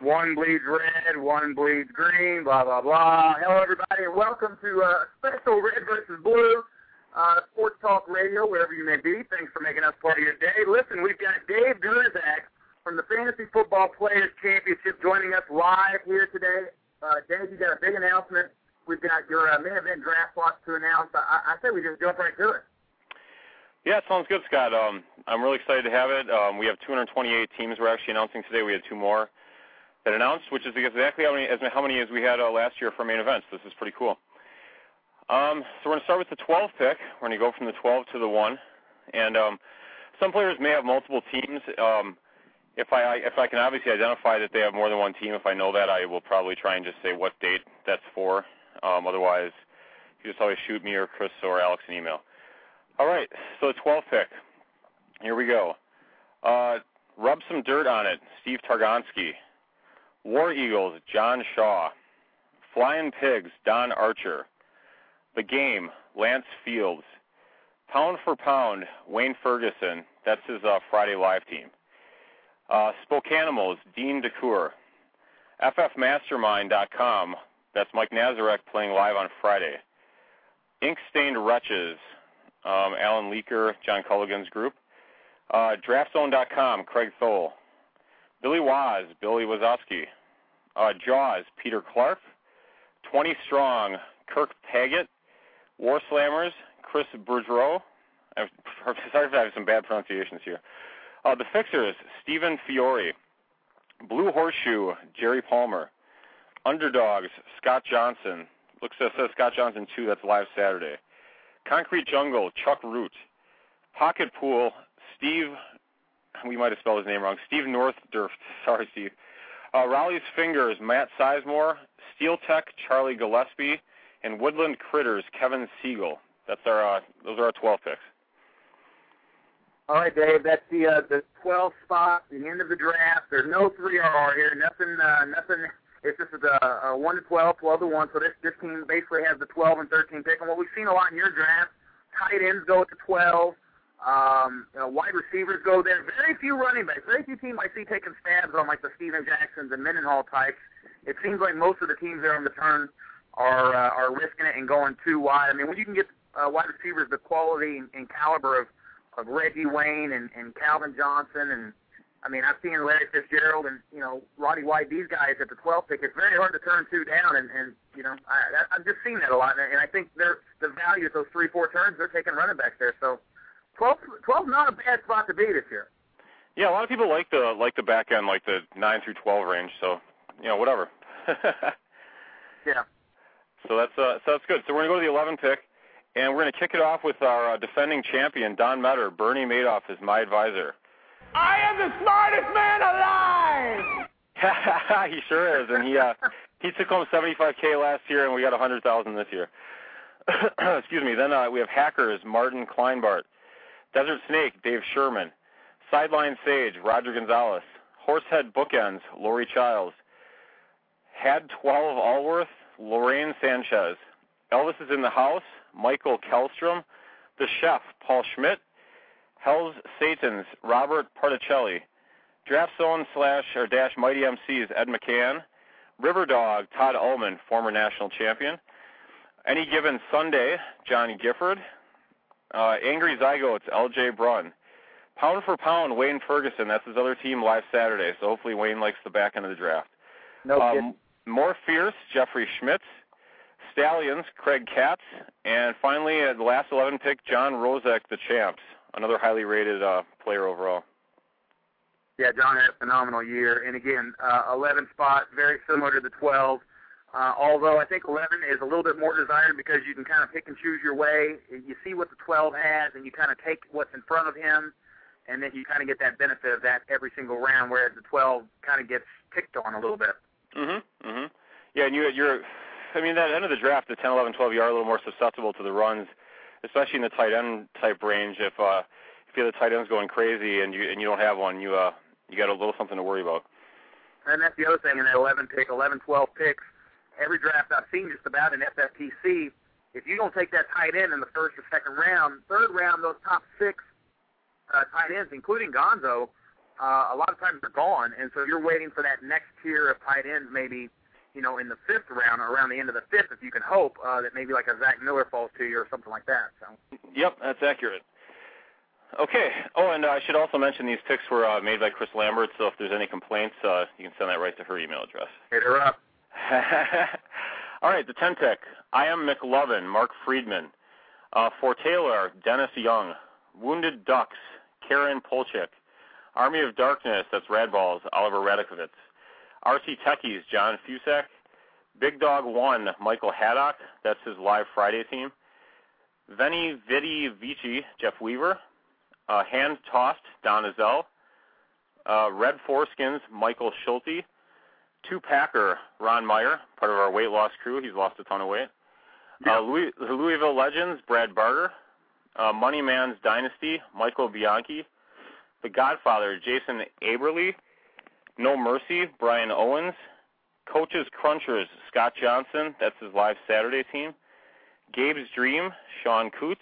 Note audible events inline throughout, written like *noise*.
One bleeds red, one bleeds green, blah, blah, blah. Hello, everybody, and welcome to uh, special Red versus Blue uh, Sports Talk Radio, wherever you may be. Thanks for making us part of your day. Listen, we've got Dave Gerczak from the Fantasy Football Players Championship joining us live here today. Uh, Dave, you got a big announcement. We've got your uh, main event draft slots to announce. I, I say we just jump right to it. Yeah, sounds good, Scott. Um, I'm really excited to have it. Um, we have 228 teams we're actually announcing today. We had two more that announced, which is exactly how many as how many as we had uh, last year for main events. This is pretty cool. Um, so we're going to start with the 12 pick. We're going to go from the 12 to the 1. And um, some players may have multiple teams. Um, if I if I can obviously identify that they have more than one team, if I know that, I will probably try and just say what date that's for. Um, otherwise, you just always shoot me or Chris or Alex an email. All right, so the 12 pick. Here we go. Uh, rub some dirt on it, Steve Targonsky. War Eagles, John Shaw. Flying Pigs, Don Archer. The Game, Lance Fields. Pound for Pound, Wayne Ferguson. That's his uh, Friday live team. Uh, Spokanimals, Dean DeCour. FFMastermind.com. That's Mike Nazarek playing live on Friday. Ink Stained Wretches, um, Alan Leaker, John Culligan's group. Uh, DraftZone.com, Craig Thole. Billy Waz, Billy Wazowski. Uh, Jaws, Peter Clark. 20 Strong, Kirk Paget. War Slammers, Chris Boudreau. *laughs* I'm sorry if I have some bad pronunciations here. Uh, the Fixers, Stephen Fiore. Blue Horseshoe, Jerry Palmer. Underdogs, Scott Johnson. Looks like says Scott Johnson 2, that's live Saturday. Concrete Jungle, Chuck Root. Pocket Pool, Steve we might have spelled his name wrong. Steve Northdurft. *laughs* Sorry, Steve. Uh, Raleigh's Fingers, Matt Sizemore. Steel Tech, Charlie Gillespie. And Woodland Critters, Kevin Siegel. That's our. Uh, those are our 12 picks. All right, Dave. That's the uh, the 12 spot, the end of the draft. There's no 3RR here. Nothing. Uh, nothing. It's just a, a 1 to 12, 12 to 1. So this this team basically has the 12 and 13 pick. And what we've seen a lot in your draft, tight ends go at the 12. Um, you know, wide receivers go there. Very few running backs. Very few teams I see taking stabs on like the Steven Jacksons and Mendenhall types. It seems like most of the teams there on the turn are uh, are risking it and going too wide. I mean, when you can get uh, wide receivers the quality and, and caliber of of Reggie Wayne and, and Calvin Johnson and I mean, I've seen Larry Fitzgerald and you know Roddy White. These guys at the 12th pick. It's very hard to turn two down, and and you know I, I've just seen that a lot, and I think they're the value of those three four turns. They're taking running backs there, so 12, 12 not a bad spot to be this year. Yeah, a lot of people like the like the back end, like the nine through twelve range. So, you know, whatever. *laughs* yeah. So that's uh, so that's good. So we're gonna go to the 11 pick, and we're gonna kick it off with our uh, defending champion, Don Metter. Bernie Madoff is my advisor. I am the smartest man alive. *laughs* he sure is, and he uh, *laughs* he took home 75k last year, and we got 100,000 this year. *coughs* Excuse me. Then uh, we have hackers, Martin Kleinbart. Desert Snake, Dave Sherman. Sideline Sage, Roger Gonzalez. Horsehead Bookends, Lori Childs. Had 12 Allworth, Lorraine Sanchez. Elvis is in the house, Michael Kellstrom. The Chef, Paul Schmidt. Hell's Satans, Robert Particelli. Draft Zone slash or dash Mighty MCs, Ed McCann. River Dog, Todd Ullman, former national champion. Any Given Sunday, Johnny Gifford. Uh, Angry Zygotes, L.J. Brunn. Pound for pound, Wayne Ferguson. That's his other team live Saturday. So hopefully Wayne likes the back end of the draft. No um, More Fierce, Jeffrey Schmitz. Stallions, Craig Katz. And finally, at the last 11 pick, John Rozek, the champs. Another highly rated uh, player overall. Yeah, John had a phenomenal year. And again, uh, 11 spot, very similar to the 12. Uh, although I think 11 is a little bit more desired because you can kind of pick and choose your way. You see what the 12 has, and you kind of take what's in front of him, and then you kind of get that benefit of that every single round. Whereas the 12 kind of gets picked on a little bit. Mhm. Mhm. Yeah, and you you're I mean that end of the draft, the 10, 11, 12, you are a little more susceptible to the runs, especially in the tight end type range. If uh if you have the tight ends going crazy and you and you don't have one, you uh you got a little something to worry about. And that's the other thing in that 11 pick, 11, 12 picks. Every draft I've seen just about in FFPC, if you don't take that tight end in the first or second round, third round, those top six uh, tight ends, including Gonzo, uh, a lot of times they're gone, and so you're waiting for that next tier of tight ends, maybe you know in the fifth round or around the end of the fifth, if you can hope uh, that maybe like a Zach Miller falls to you or something like that. So. Yep, that's accurate. Okay. Oh, and uh, I should also mention these picks were uh, made by Chris Lambert, so if there's any complaints, uh, you can send that right to her email address. Hit her up. *laughs* All right, the 10 pick. I am McLovin, Mark Friedman. Uh, for Taylor, Dennis Young. Wounded Ducks, Karen Polchik. Army of Darkness, that's Radballs, Oliver Radikovitz. RC Techies, John Fusak. Big Dog 1, Michael Haddock, that's his live Friday team. Veni Vidi Vici, Jeff Weaver. Uh, hand Tossed, Don Azell. Uh, Red Foreskins, Michael Schulte. Two Packer, Ron Meyer, part of our weight loss crew. He's lost a ton of weight. Uh, Louis, the Louisville Legends, Brad Barter. Uh, Money Man's Dynasty, Michael Bianchi. The Godfather, Jason Aberly. No Mercy, Brian Owens. Coaches Crunchers, Scott Johnson. That's his live Saturday team. Gabe's Dream, Sean Coots.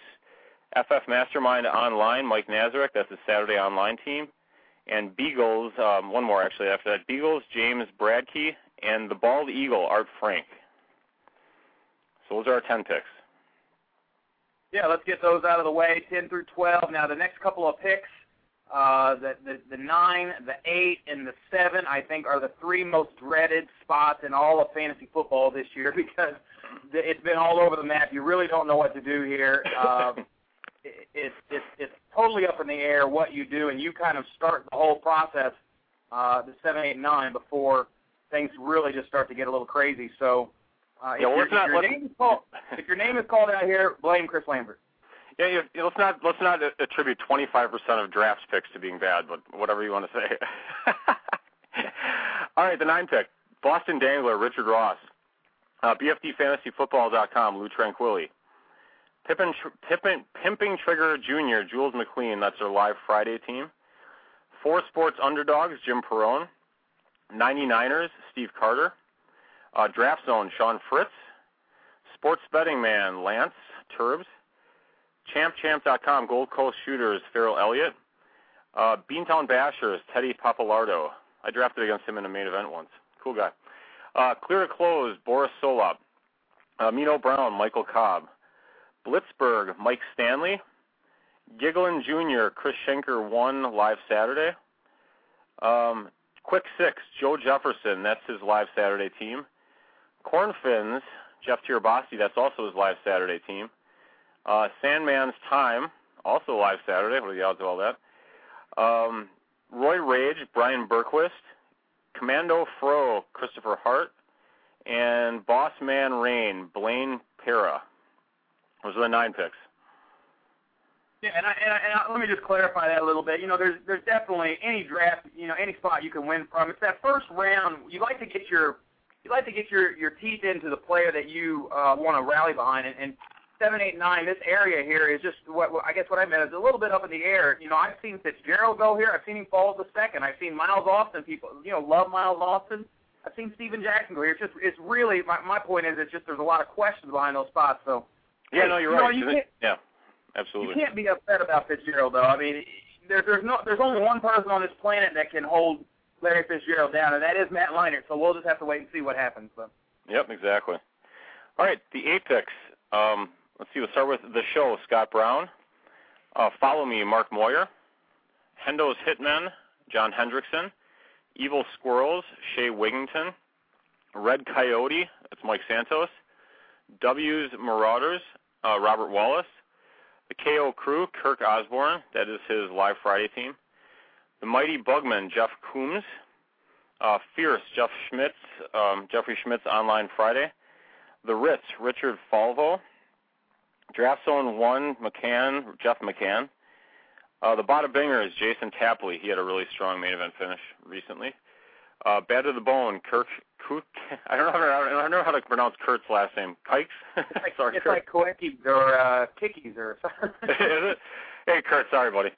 FF Mastermind Online, Mike Nazarek. That's his Saturday online team. And Beagles, um, one more actually after that. Beagles, James Bradkey, and the Bald Eagle, Art Frank. So those are our 10 picks. Yeah, let's get those out of the way. 10 through 12. Now the next couple of picks, uh, the, the the nine, the eight, and the seven, I think are the three most dreaded spots in all of fantasy football this year *laughs* because it's been all over the map. You really don't know what to do here. Um, *laughs* it, it's it's it's totally up in the air what you do, and you kind of start the whole process, uh, the seven, eight, nine, before things really just start to get a little crazy. So. Uh, if, well, your, not- if, your name is called, if your name is called out here, blame Chris Lambert. Yeah, you, you- let's not let's not attribute 25% of drafts picks to being bad, but whatever you want to say. *laughs* All right, the nine pick, Boston Dangler, Richard Ross, uh, BFDFantasyFootball.com, Lou Tranquilli, Pimping Trigger Jr., Jules McLean, that's their live Friday team. Four Sports Underdogs, Jim Perrone. 99ers, Steve Carter. Uh, Draft Zone, Sean Fritz. Sports Betting Man, Lance Turbs. ChampChamp.com, Gold Coast Shooters, Farrell Elliott. Uh, Beantown Bashers, Teddy Papalardo. I drafted against him in a main event once. Cool guy. Uh, Clear to Close, Boris Solop. Uh, Mino Brown, Michael Cobb. Blitzberg, Mike Stanley. Gigglin Jr., Chris Schenker, 1 live Saturday. Um, Quick Six, Joe Jefferson, that's his live Saturday team. Cornfins, Jeff Tirabassi, that's also his live Saturday team. Uh, Sandman's Time, also live Saturday. What are the odds of all that? Um, Roy Rage, Brian Berquist, Commando Fro, Christopher Hart, and Boss Man Rain, Blaine Pera. Those are the nine picks. Yeah, and I, and, I, and I, let me just clarify that a little bit. You know, there's there's definitely any draft, you know, any spot you can win from. It's that first round. You like to get your you like to get your your teeth into the player that you uh, want to rally behind. And, and seven, eight, nine, this area here is just what, what I guess what I meant is a little bit up in the air. You know, I've seen Fitzgerald go here. I've seen him fall to the second. I've seen Miles Austin. People, you know, love Miles Austin. I've seen Steven Jackson go here. It's just it's really my my point is it's just there's a lot of questions behind those spots. So Yeah, no, you're right. you yeah, you can't be upset about Fitzgerald, though. I mean, there, there's no, there's only one person on this planet that can hold Larry Fitzgerald down, and that is Matt Leinart. So we'll just have to wait and see what happens. But Yep, exactly. All right, the Apex. Um, let's see. We'll start with the show. Scott Brown. Uh, follow me, Mark Moyer. Hendo's Hitmen, John Hendrickson. Evil Squirrels, Shea Wigington. Red Coyote, that's Mike Santos. W's Marauders, uh, Robert Wallace. The KO Crew, Kirk Osborne, that is his live Friday team. The Mighty Bugman, Jeff Coombs. Uh, Fierce, Jeff Schmitz, um, Jeffrey Schmitz online Friday. The Ritz, Richard Falvo. Draft Zone 1, McCann, Jeff McCann. Uh, the Bada Bingers, Jason Tapley. He had a really strong main event finish recently. Uh, Bad to the Bone, Kirk. Kirk *laughs* I don't know how to, I don't know how to pronounce Kurt's last name. Kikes. Like, *laughs* sorry, it's Kurt. like Koeki or uh, Kickies or *laughs* something. Is it? Hey, Kurt. Sorry, buddy.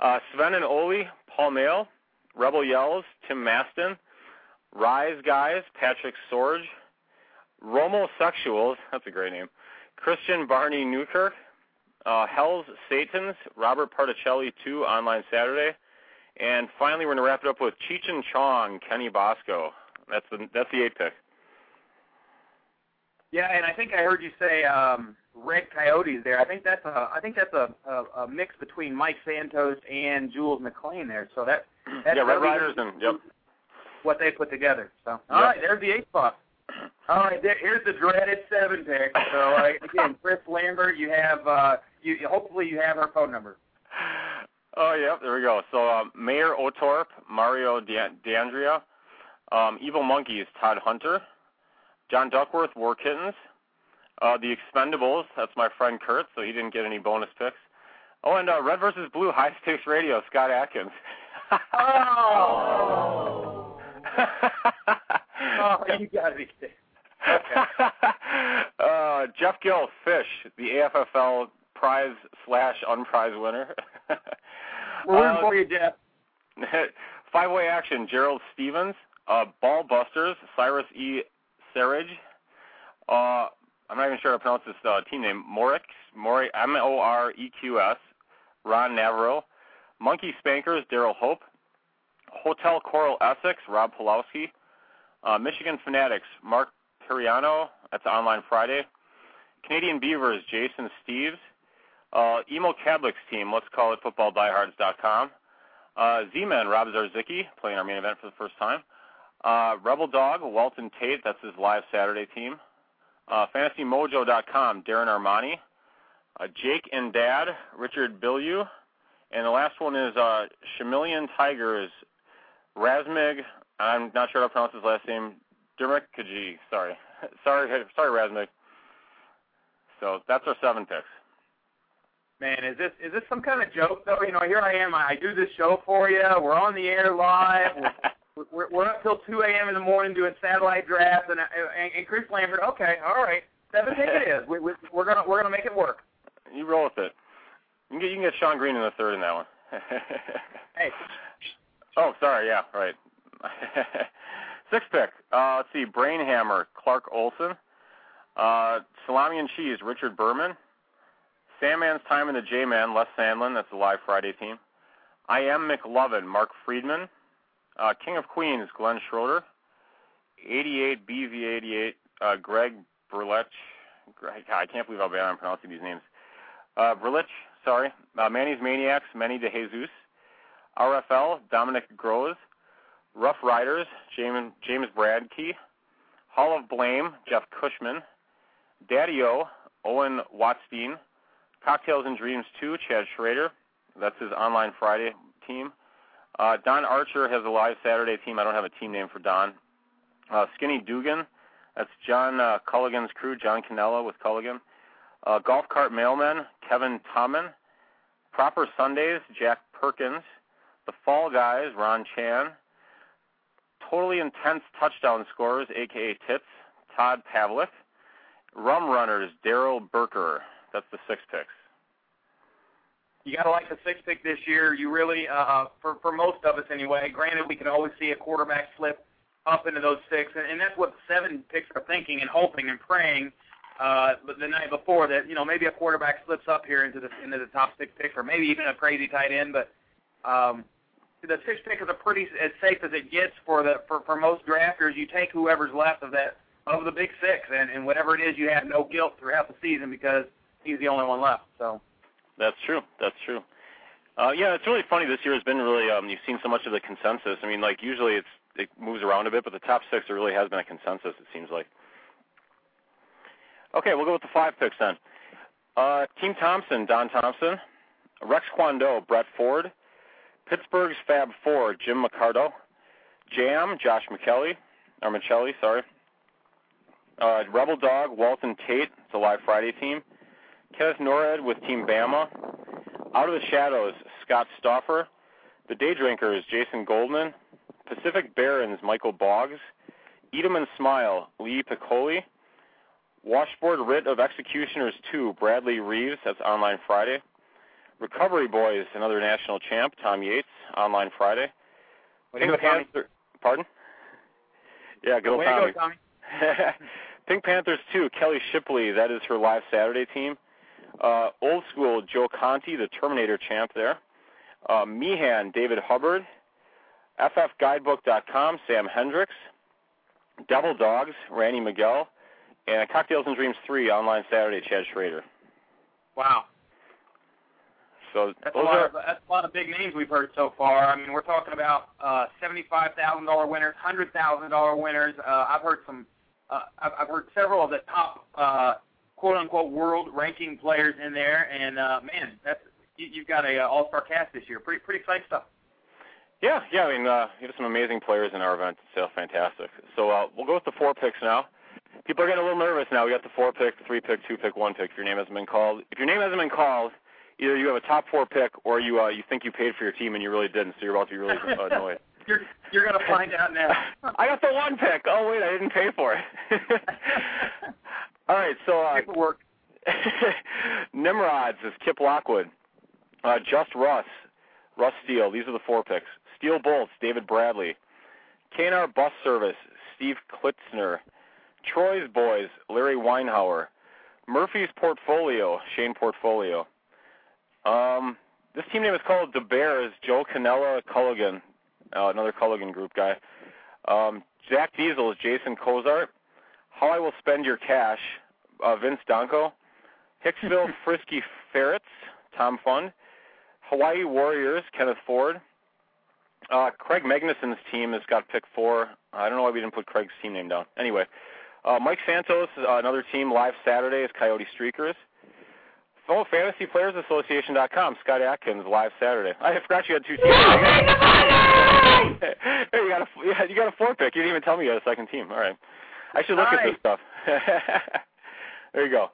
Uh, Sven and Oli, Paul Mail, Rebel Yells, Tim Maston, Rise Guys, Patrick Sorge, Romosexuals. That's a great name. Christian Barney Newkirk, uh, Hell's Satans, Robert Particelli, 2 online Saturday. And finally, we're going to wrap it up with Cheech and Chong, Kenny Bosco. That's the that's the eight pick. Yeah, and I think I heard you say um, Red Coyotes there. I think that's a I think that's a, a, a mix between Mike Santos and Jules McLean there. So that *clears throat* that's yeah, Red Riders and yep. what they put together. So all Yep. right, there's the eight spot. All right, there, here's the dreaded seven pick. So uh, *laughs* again, Chris Lambert, you have uh, you hopefully you have her phone number. Oh, yeah, there we go. So um, Mayor Otorp, Mario D'Andrea, um, Evil Monkeys, Todd Hunter, John Duckworth, War Kittens, uh, The Expendables, that's my friend Kurt, so he didn't get any bonus picks. Oh, and uh, Red versus Blue, High Stakes Radio, Scott Atkins. Oh, *laughs* oh, you gotta be kidding. Okay. *laughs* uh, Jeff Gill, Fish, the AFFL prize slash unprize winner. *laughs* We're rooting Uh, for you, Jeff. Five way action, Gerald Stevens, uh, Ball Busters, Cyrus E. Serage, uh, I'm not even sure how to pronounce this uh, team name, Morix, Mori, M-O-R-E-Q-S, Ron Navarro, Monkey Spankers, Daryl Hope, Hotel Coral Essex, Rob Pulowski, uh, Michigan Fanatics, Mark Periano, that's online Friday, Canadian Beavers, Jason Steves, uh, Emo team, let's call it footballdiehards.com, uh, Z-Men, Rob Zarzicki, playing our main event for the first time. Uh, Rebel Dog, Walton Tate, that's his live Saturday team. Uh, FantasyMojo.com, Darren Armani. Uh, Jake and Dad, Richard Billieu. And the last one is uh, Chameleon Tigers, Razmig, I'm not sure how to pronounce his last name, Dermikaji, sorry. *laughs* sorry, sorry, Razmig. So that's our seven picks. Man, is this is this some kind of joke though? You know, here I am. I, I do this show for you. We're on the air live. *laughs* We're, we're, up till 2 a.m. in the morning doing satellite drafts, and and, and Chris Lambert. Okay, all right, seven pick it is. We, we, we're gonna we're gonna make it work. you roll with it. You can get, you can get Shonn Greene in the third in that one. *laughs* Hey, Oh, sorry. Yeah, right. *laughs* Six pick. Uh, let's see. Brainhammer, Clark Olson. Uh, Salami and Cheese, Richard Berman. Sandman's Time in the J-Man, Les Sandlin. That's the live Friday team. I Am McLovin, Mark Friedman. Uh, King of Queens, Glenn Schroeder. 88 BV88, uh, Greg Berlech. Greg, I can't believe how bad I'm pronouncing these names. Uh, Berlich, sorry. Uh, Manny's Maniacs, Manny De Jesus. RFL, Dominic Groves. Rough Riders, James, James Bradkey. Hall of Blame, Jeff Cushman. Daddy-O, Owen Watstein. Cocktails and Dreams 2, Chad Schrader. That's his online Friday team. Uh, Don Archer has a live Saturday team. I don't have a team name for Don. Uh, Skinny Dugan, that's John uh, Culligan's crew, John Canella with Culligan. Uh, Golf Cart Mailman, Kevin Tommen. Proper Sundays, Jack Perkins. The Fall Guys, Ron Chan. Totally Intense Touchdown Scorers, a.k.a. Tits, Todd Pavlik. Rum Runners, Daryl Burker. That's the six picks. You gotta like the six pick this year. You really, uh, for for most of us anyway. Granted, we can always see a quarterback slip up into those six, and, and that's what the seven picks are thinking and hoping and praying. Uh, the night before that, you know, maybe a quarterback slips up here into the into the top six pick, or maybe even a crazy tight end. But um, the six pick is a pretty as safe as it gets for the for for most drafters. You take whoever's left of that of the big six, and and whatever it is, you have no guilt throughout the season because he's the only one left. So. That's true. That's true. Uh, yeah, it's really funny. This year has been really. Um, you've seen so much of the consensus. I mean, like usually it's it moves around a bit, but the top six there really has been a consensus. It seems like. Okay, we'll go with the five picks then. Uh, Team Thompson, Don Thompson, Rex Kwando, Brett Ford, Pittsburgh's Fab Four, Jim McCardo, Jam, Josh McKelly, or Michelli, sorry. Uh, Rebel Dog, Walton Tate, it's a live Friday team. Kenneth Norred with Team Bama. Out of the Shadows, Scott Stauffer. The Day Drinkers, Jason Goldman. Pacific Barons, Michael Boggs. Edom and Smile, Lee Piccoli. Washboard Writ of Executioners 2, Bradley Reeves, that's online Friday. Recovery Boys, another national champ, Tom Yates, online Friday. Way to go. Panther, pardon? Yeah, good old Way Tommy. to go, Tommy. *laughs* Pink Panthers 2, Kelly Shipley, that is her live Saturday team. Uh, old school, Joe Conti, the Terminator champ there. Uh, Meehan, David Hubbard. FFGuidebook.com, Sam Hendricks. Devil Dogs, Randy Miguel. And Cocktails and Dreams 3, online Saturday, Chad Schrader. Wow. So That's a those lot are of that's a lot of big names we've heard so far. I mean, we're talking about uh, seventy-five thousand dollar winners, hundred thousand dollar winners. Uh, I've heard some. Uh, I've, I've heard several of the top uh, quote unquote world ranking players in there, and uh, man, that's you, you've got a uh, all star cast this year. Pretty pretty exciting stuff. Yeah, yeah. I mean, uh, we have some amazing players in our event. It's uh, fantastic. So uh, we'll go with the four picks now. People are getting a little nervous now. We got the four pick, three pick, two pick, one pick. If your name hasn't been called, if your name hasn't been called, either you have a top four pick or you uh, you think you paid for your team and you really didn't. So you're about to be really *laughs* annoyed. You're you're gonna find out now. *laughs* I got the one pick. Oh wait, I didn't pay for it. *laughs* All right, so uh, Paperwork. *laughs* Nimrods is Kip Lockwood. Uh, Just Russ, Russ Steele. These are the four picks. Steel Bolts, David Bradley. KNR Bus Service, Steve Klitzner. Troy's Boys, Larry Weinhauer. Murphy's Portfolio, Shane Portfolio. Um, this team name is called the Bears, Joe Canella Culligan, uh, another Culligan group guy. Um, Jack Diesel is Jason Cozart. How I Will Spend Your Cash, uh, Vince Donko. Hicksville *laughs* Frisky Ferrets, Tom Fund. Hawaii Warriors, Kenneth Ford. Uh, Craig Magnuson's team has got pick four. I don't know why we didn't put Craig's team name down. Anyway, uh, Mike Santos, uh, another team live Saturday is Coyote Streakers. Oh, FantasyPlayersAssociation.com, Scott Atkins live Saturday. I forgot you had two teams. *laughs* hey, you got a yeah, you got a four pick. You didn't even tell me you had a second team. All right, I should look at this stuff. *laughs* there you go.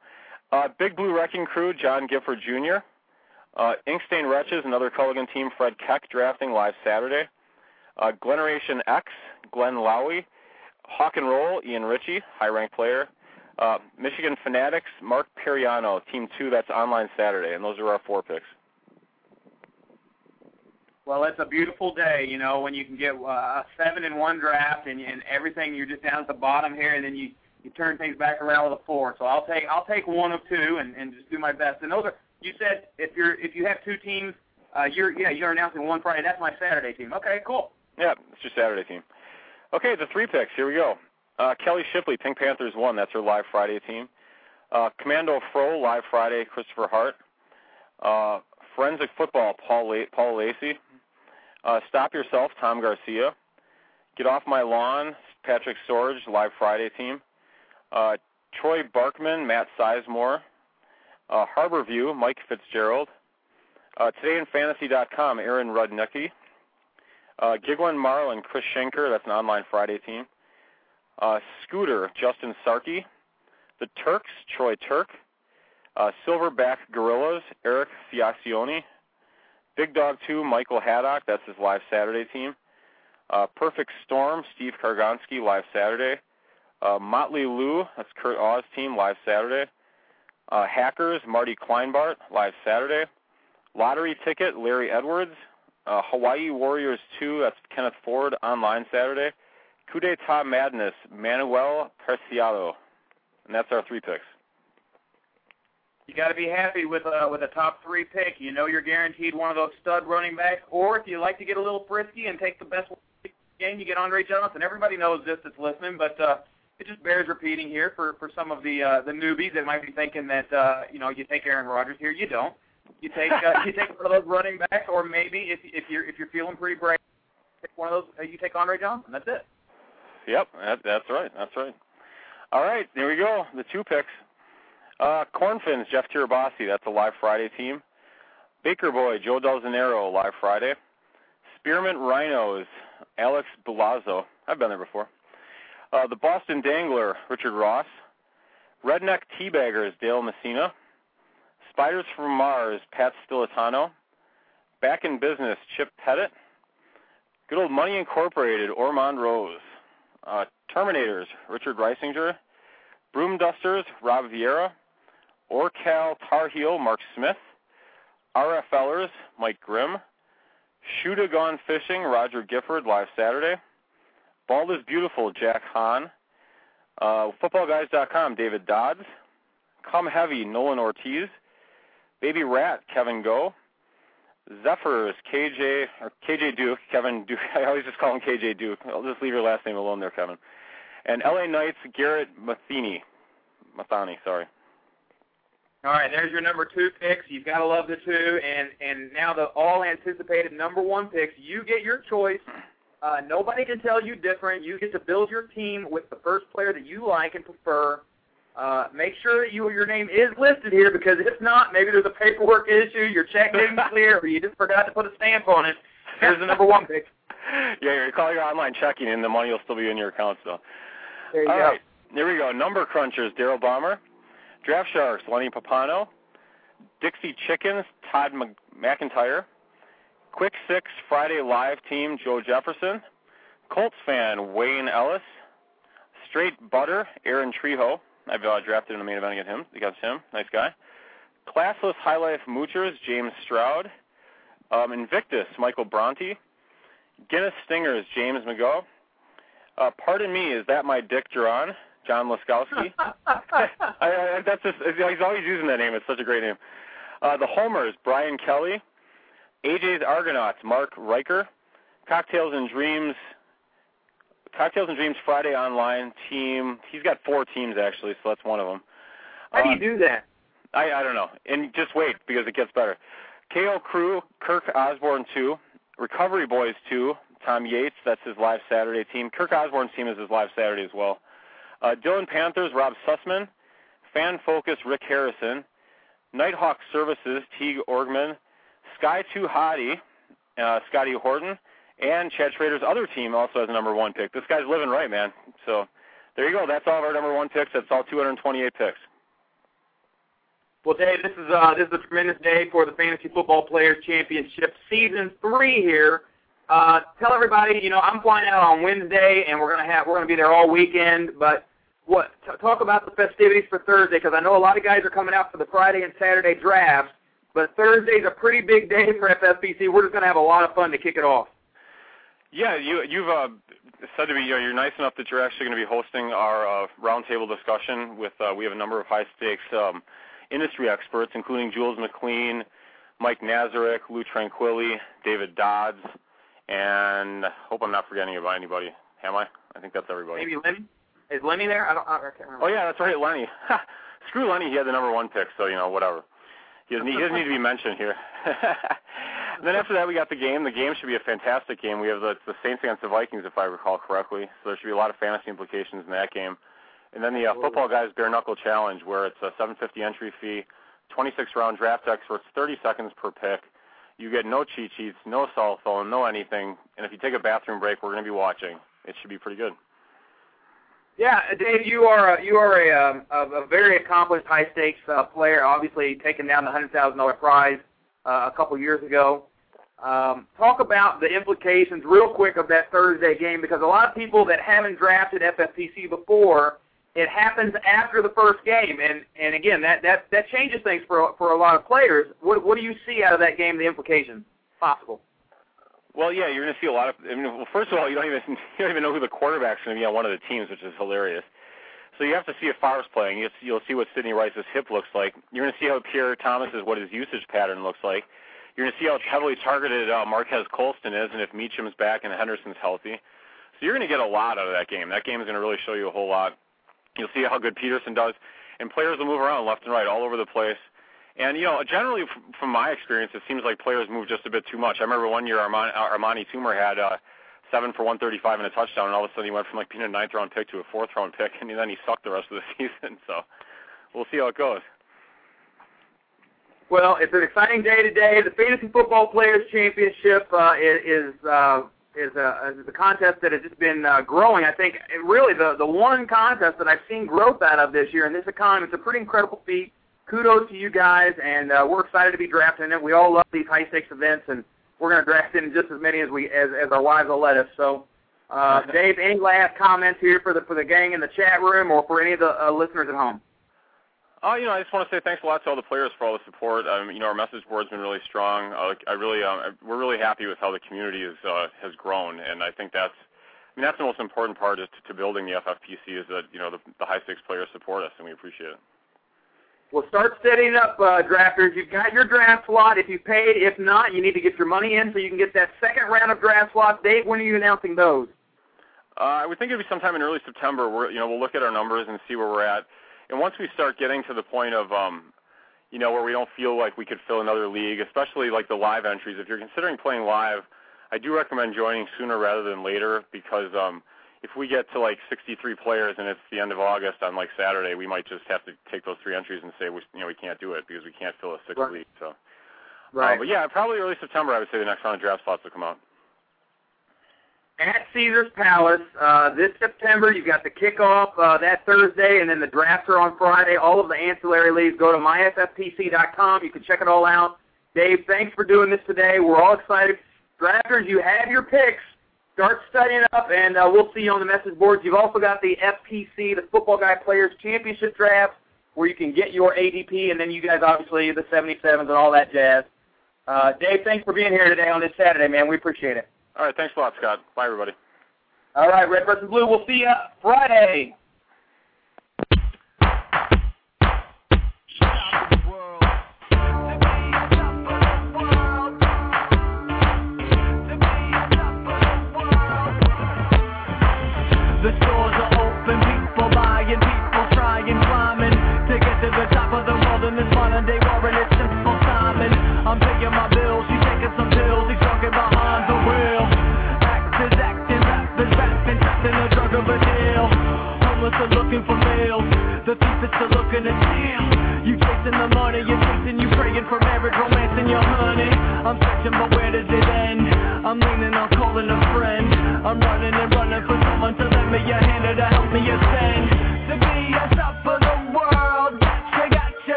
Uh, Big Blue Wrecking Crew, John Gifford Jr. Uh, Inkstain Wretches, another Culligan team, Fred Keck drafting live Saturday. Uh, Gleneration X, Glenn Lowy. Hawk and Roll, Ian Ritchie, high ranked player. Uh, Michigan Fanatics, Mark Periano, Team 2, that's online Saturday, and those are our four picks. Well, it's a beautiful day, you know, when you can get uh, a seven in one draft and, and everything. You're just down at the bottom here, and then you you turn things back around with a four. So I'll take I'll take one of two and, and just do my best. And those are you said if you're if you have two teams, uh, you're yeah you're announcing one Friday. That's my Saturday team. Okay, cool. Yeah, it's your Saturday team. Okay, the three picks. Here we go. Uh, Kelly Shipley, Pink Panthers one. That's her live Friday team. Uh, Commando Fro, live Friday. Christopher Hart. Uh, Forensic Football, Paul La- Paul Lacey. Uh, Stop Yourself, Tom Garcia. Get Off My Lawn, Patrick Storage, live Friday team. Uh, Troy Barkman, Matt Sizemore. Uh, Harbor View, Mike Fitzgerald. Uh, TodayInFantasy.com, Aaron Rudnicki. Uh, Giglin Marlin, Chris Schenker, that's an online Friday team. Uh, Scooter, Justin Sarkey. The Turks, Troy Turk. Uh, Silverback Gorillas, Eric Fiacioni. Big Dog 2, Michael Haddock, that's his live Saturday team. Uh, Perfect Storm, Steve Kargonski, live Saturday. Uh, Motley Lou, that's Kurt Oz team, live Saturday. Uh, Hackers, Marty Kleinbart, live Saturday. Lottery Ticket, Larry Edwards. Uh, Hawaii Warriors 2, that's Kenneth Ford, online Saturday. Coup d'etat Madness, Manuel Preciado. And that's our three picks. You got to be happy with a with a top three pick. You know you're guaranteed one of those stud running backs. Or if you like to get a little frisky and take the best game, you get Andre Johnson. Everybody knows this that's listening, but uh, it just bears repeating here for for some of the uh, the newbies that might be thinking that uh, you know you take Aaron Rodgers here. You don't. You take uh, you take one of those running backs, or maybe if if you're if you're feeling pretty brave, take one of those. Uh, you take Andre Johnson. That's it. Yep, that, that's right. That's right. All right, there we go. The two picks. Uh, Cornfins, Jeff Tirabassi. That's a live Friday team. Baker Boy, Joe Delzanero, live Friday. Spearmint Rhinos, Alex Belazzo. I've been there before. Uh, the Boston Dangler, Richard Ross. Redneck Teabaggers, Dale Messina. Spiders from Mars, Pat Stilitano. Back in Business, Chip Pettit. Good Old Money Incorporated, Ormond Rose. Uh, Terminators, Richard Reisinger. Broom Dusters, Rob Vieira. Orcal Tar Heel, Mark Smith. RFLers, Mike Grimm. Shoota Gone Fishing, Roger Gifford, live Saturday. Bald is Beautiful, Jack Hahn. Uh, footballguys.com, David Dodds. Come Heavy, Nolan Ortiz. Baby Rat, Kevin Go. Zephyrs, KJ or KJ Duke, Kevin Duke. *laughs* I always just call him KJ Duke. I'll just leave your last name alone there, Kevin. And LA Knights, Garrett Matheny. Mathani, sorry. All right, there's your number two picks. You've got to love the two, and and now the all anticipated number one picks. You get your choice. Uh, nobody can tell you different. You get to build your team with the first player that you like and prefer. Uh, make sure that you your name is listed here because if not, maybe there's a paperwork issue. Your check didn't *laughs* clear, or you just forgot to put a stamp on it. Here's the number one pick. *laughs* Yeah, you're calling your online checking, and the money will still be in your account still. There you All go. right, here we go. Number crunchers: Daryl Bomber, Draft Sharks: Lenny Papano, Dixie Chickens: Todd McIntyre, Quick Six Friday Live Team: Joe Jefferson, Colts fan Wayne Ellis, Straight Butter: Aaron Trejo. I've uh, drafted in the main event against him. Against him, nice guy. Classless High Life Moochers: James Stroud, um, Invictus: Michael Bronte, Guinness Stingers: James McGough. Uh, pardon me, is that my Dick Duran? John Laskowski. *laughs* I, I, that's just, he's always using that name. It's such a great name. Uh, the Homers, Brian Kelly. AJ's Argonauts, Mark Riker. Cocktails and Dreams. Cocktails and Dreams Friday Online team. He's got four teams actually, so that's one of them. How do you do that? I I don't know. And just wait because it gets better. KO Crew, Kirk Osborne two, Recovery Boys two, Tom Yates, that's his live Saturday team. Kirk Osborne's team is his live Saturday as well. Uh, Dylan Panthers, Rob Sussman, Fan Focus, Rick Harrison, Nighthawk Services, Teague Orgman, Sky Two Hottie, uh, Scotty Horton, and Chad Schrader's other team also has a number one pick. This guy's living right, man. So there you go. That's all of our number one picks. That's all 228 picks. Well, Dave, this is uh, this is a tremendous day for the Fantasy Football Players Championship Season Three here. Uh, tell everybody, you know, I'm flying out on Wednesday, and we're gonna have we're gonna be there all weekend. But what? T- talk about the festivities for Thursday, because I know a lot of guys are coming out for the Friday and Saturday drafts. But Thursday's a pretty big day for FFPC. We're just gonna have a lot of fun to kick it off. Yeah, you you've uh, said to me you know, you're nice enough that you're actually going to be hosting our uh, roundtable discussion with uh, we have a number of high stakes um, industry experts, including Jules McLean, Mike Nazarek, Lou Tranquilli, David Dodds, and hope I'm not forgetting about anybody. Am I? I think that's everybody. Maybe Lenny. Is Lenny there? I don't. I can't remember. Oh yeah, that's right, Lenny. Screw Lenny, he had the number one pick, so you know whatever. He doesn't, he doesn't need to be *laughs* mentioned here. and *laughs* then after that, we got the game. The game should be a fantastic game. We have the, the Saints against the Vikings, if I recall correctly. So there should be a lot of fantasy implications in that game. And then the uh, football guys bare knuckle challenge, where it's a 750 entry fee, 26 round draft experts, 30 seconds per pick. You get no cheat sheets, no cell phone, no anything. And if you take a bathroom break, we're going to be watching. It should be pretty good. Yeah, Dave, you are a, you are a, um, a, a very accomplished high stakes uh, player. Obviously, taking down the hundred thousand dollar prize uh, a couple years ago. Um, talk about the implications real quick of that Thursday game because a lot of people that haven't drafted FFPC before, it happens after the first game, and and again that that that changes things for for a lot of players. What what do you see out of that game? The implications possible. Well, yeah, you're going to see a lot of. I mean, well, first of all, you don't even *laughs* you don't even know who the quarterback's going to be on one of the teams, which is hilarious. So you have to see if Favre's playing. You'll, see what Sidney Rice's hip looks like. You're going to see how Pierre Thomas is, what his usage pattern looks like. You're going to see how heavily targeted uh, Marquez Colston is, and if Meacham's back and Henderson's healthy. So you're going to get a lot out of that game. That game is going to really show you a whole lot. You'll see how good Peterson does, and players will move around left and right all over the place. And you know, generally from my experience, it seems like players move just a bit too much. I remember one year Amani, Amani Toomer had uh, seven for 135 and a touchdown, and all of a sudden he went from like being a ninth round pick to a fourth round pick, *laughs* and then he sucked the rest of the *laughs* season. So we'll see how it goes. Well, it's an exciting day today. The Fantasy Football Players Championship uh, is uh, is a, is a contest that has just been uh, growing. I think really the the one contest that I've seen growth out of this year in this economy. It's a pretty incredible feat. Kudos to you guys, and uh, we're excited to be drafting it. We all love these high stakes events, and we're going to draft in just as many as we as, as our wives will let us. So, uh, *laughs* Dave, any last comments here for the for the gang in the chat room, or for any of the uh, listeners at home? Uh, you know, I just want to say thanks a lot to all the players for all the support. Um, you know, our message board's been really strong. Uh, I really, um, we're really happy with how the community is, uh, has grown, and I think that's, I mean, that's the most important part is to, to building the FFPC is that you know the, the high stakes players support us, and we appreciate it. Well, start setting up, uh, drafters. You've got your draft slot. If you paid, if not, you need to get your money in so you can get that second round of draft slots. Dave, when are you announcing those? Uh, I would think it'd be sometime in early September. We're, you know, we'll look at our numbers and see where we're at and once we start getting to the point of um, you know where we don't feel like we could fill another league, especially like the live entries, if you're considering playing live, I do recommend joining sooner rather than later because um, if we get to like 63 players and it's the end of August on like Saturday, we might just have to take those three entries and say we you know we can't do it because we can't fill a sixth right. league. So, right. Uh, but yeah, probably early September. I would say the next round of draft slots will come out at Caesars Palace uh, this September. You've got the kickoff uh, that Thursday, and then the drafts are on Friday. All of the ancillary leagues. Go to myffpc.com. You can check it all out. Dave, thanks for doing this today. We're all excited. Drafters, you have your picks. Start studying up, and uh, we'll see you on the message boards. You've also got the FPC, the Football Guy Players Championship Draft, where you can get your ADP, and then you guys, obviously, the 77s and all that jazz. Uh, Dave, thanks for being here today on this Saturday, man. We appreciate it. All right. Thanks a lot, Scott. Bye, everybody. All right, Red versus Blue. We'll see you Friday.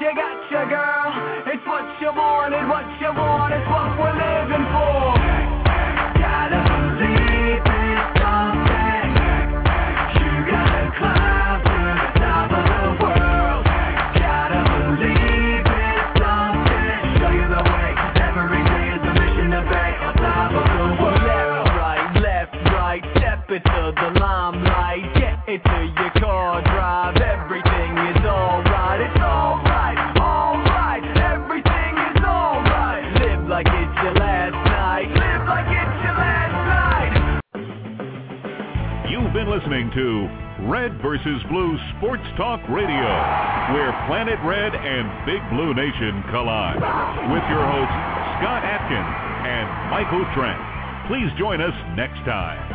World. Gotcha, gotcha, girl. It's what you wanted, what you want. Listening to Red versus Blue Sports Talk Radio, where Planet Red and Big Blue Nation collide. With your hosts, Scott Atkins and Michael Trent. Please join us next time.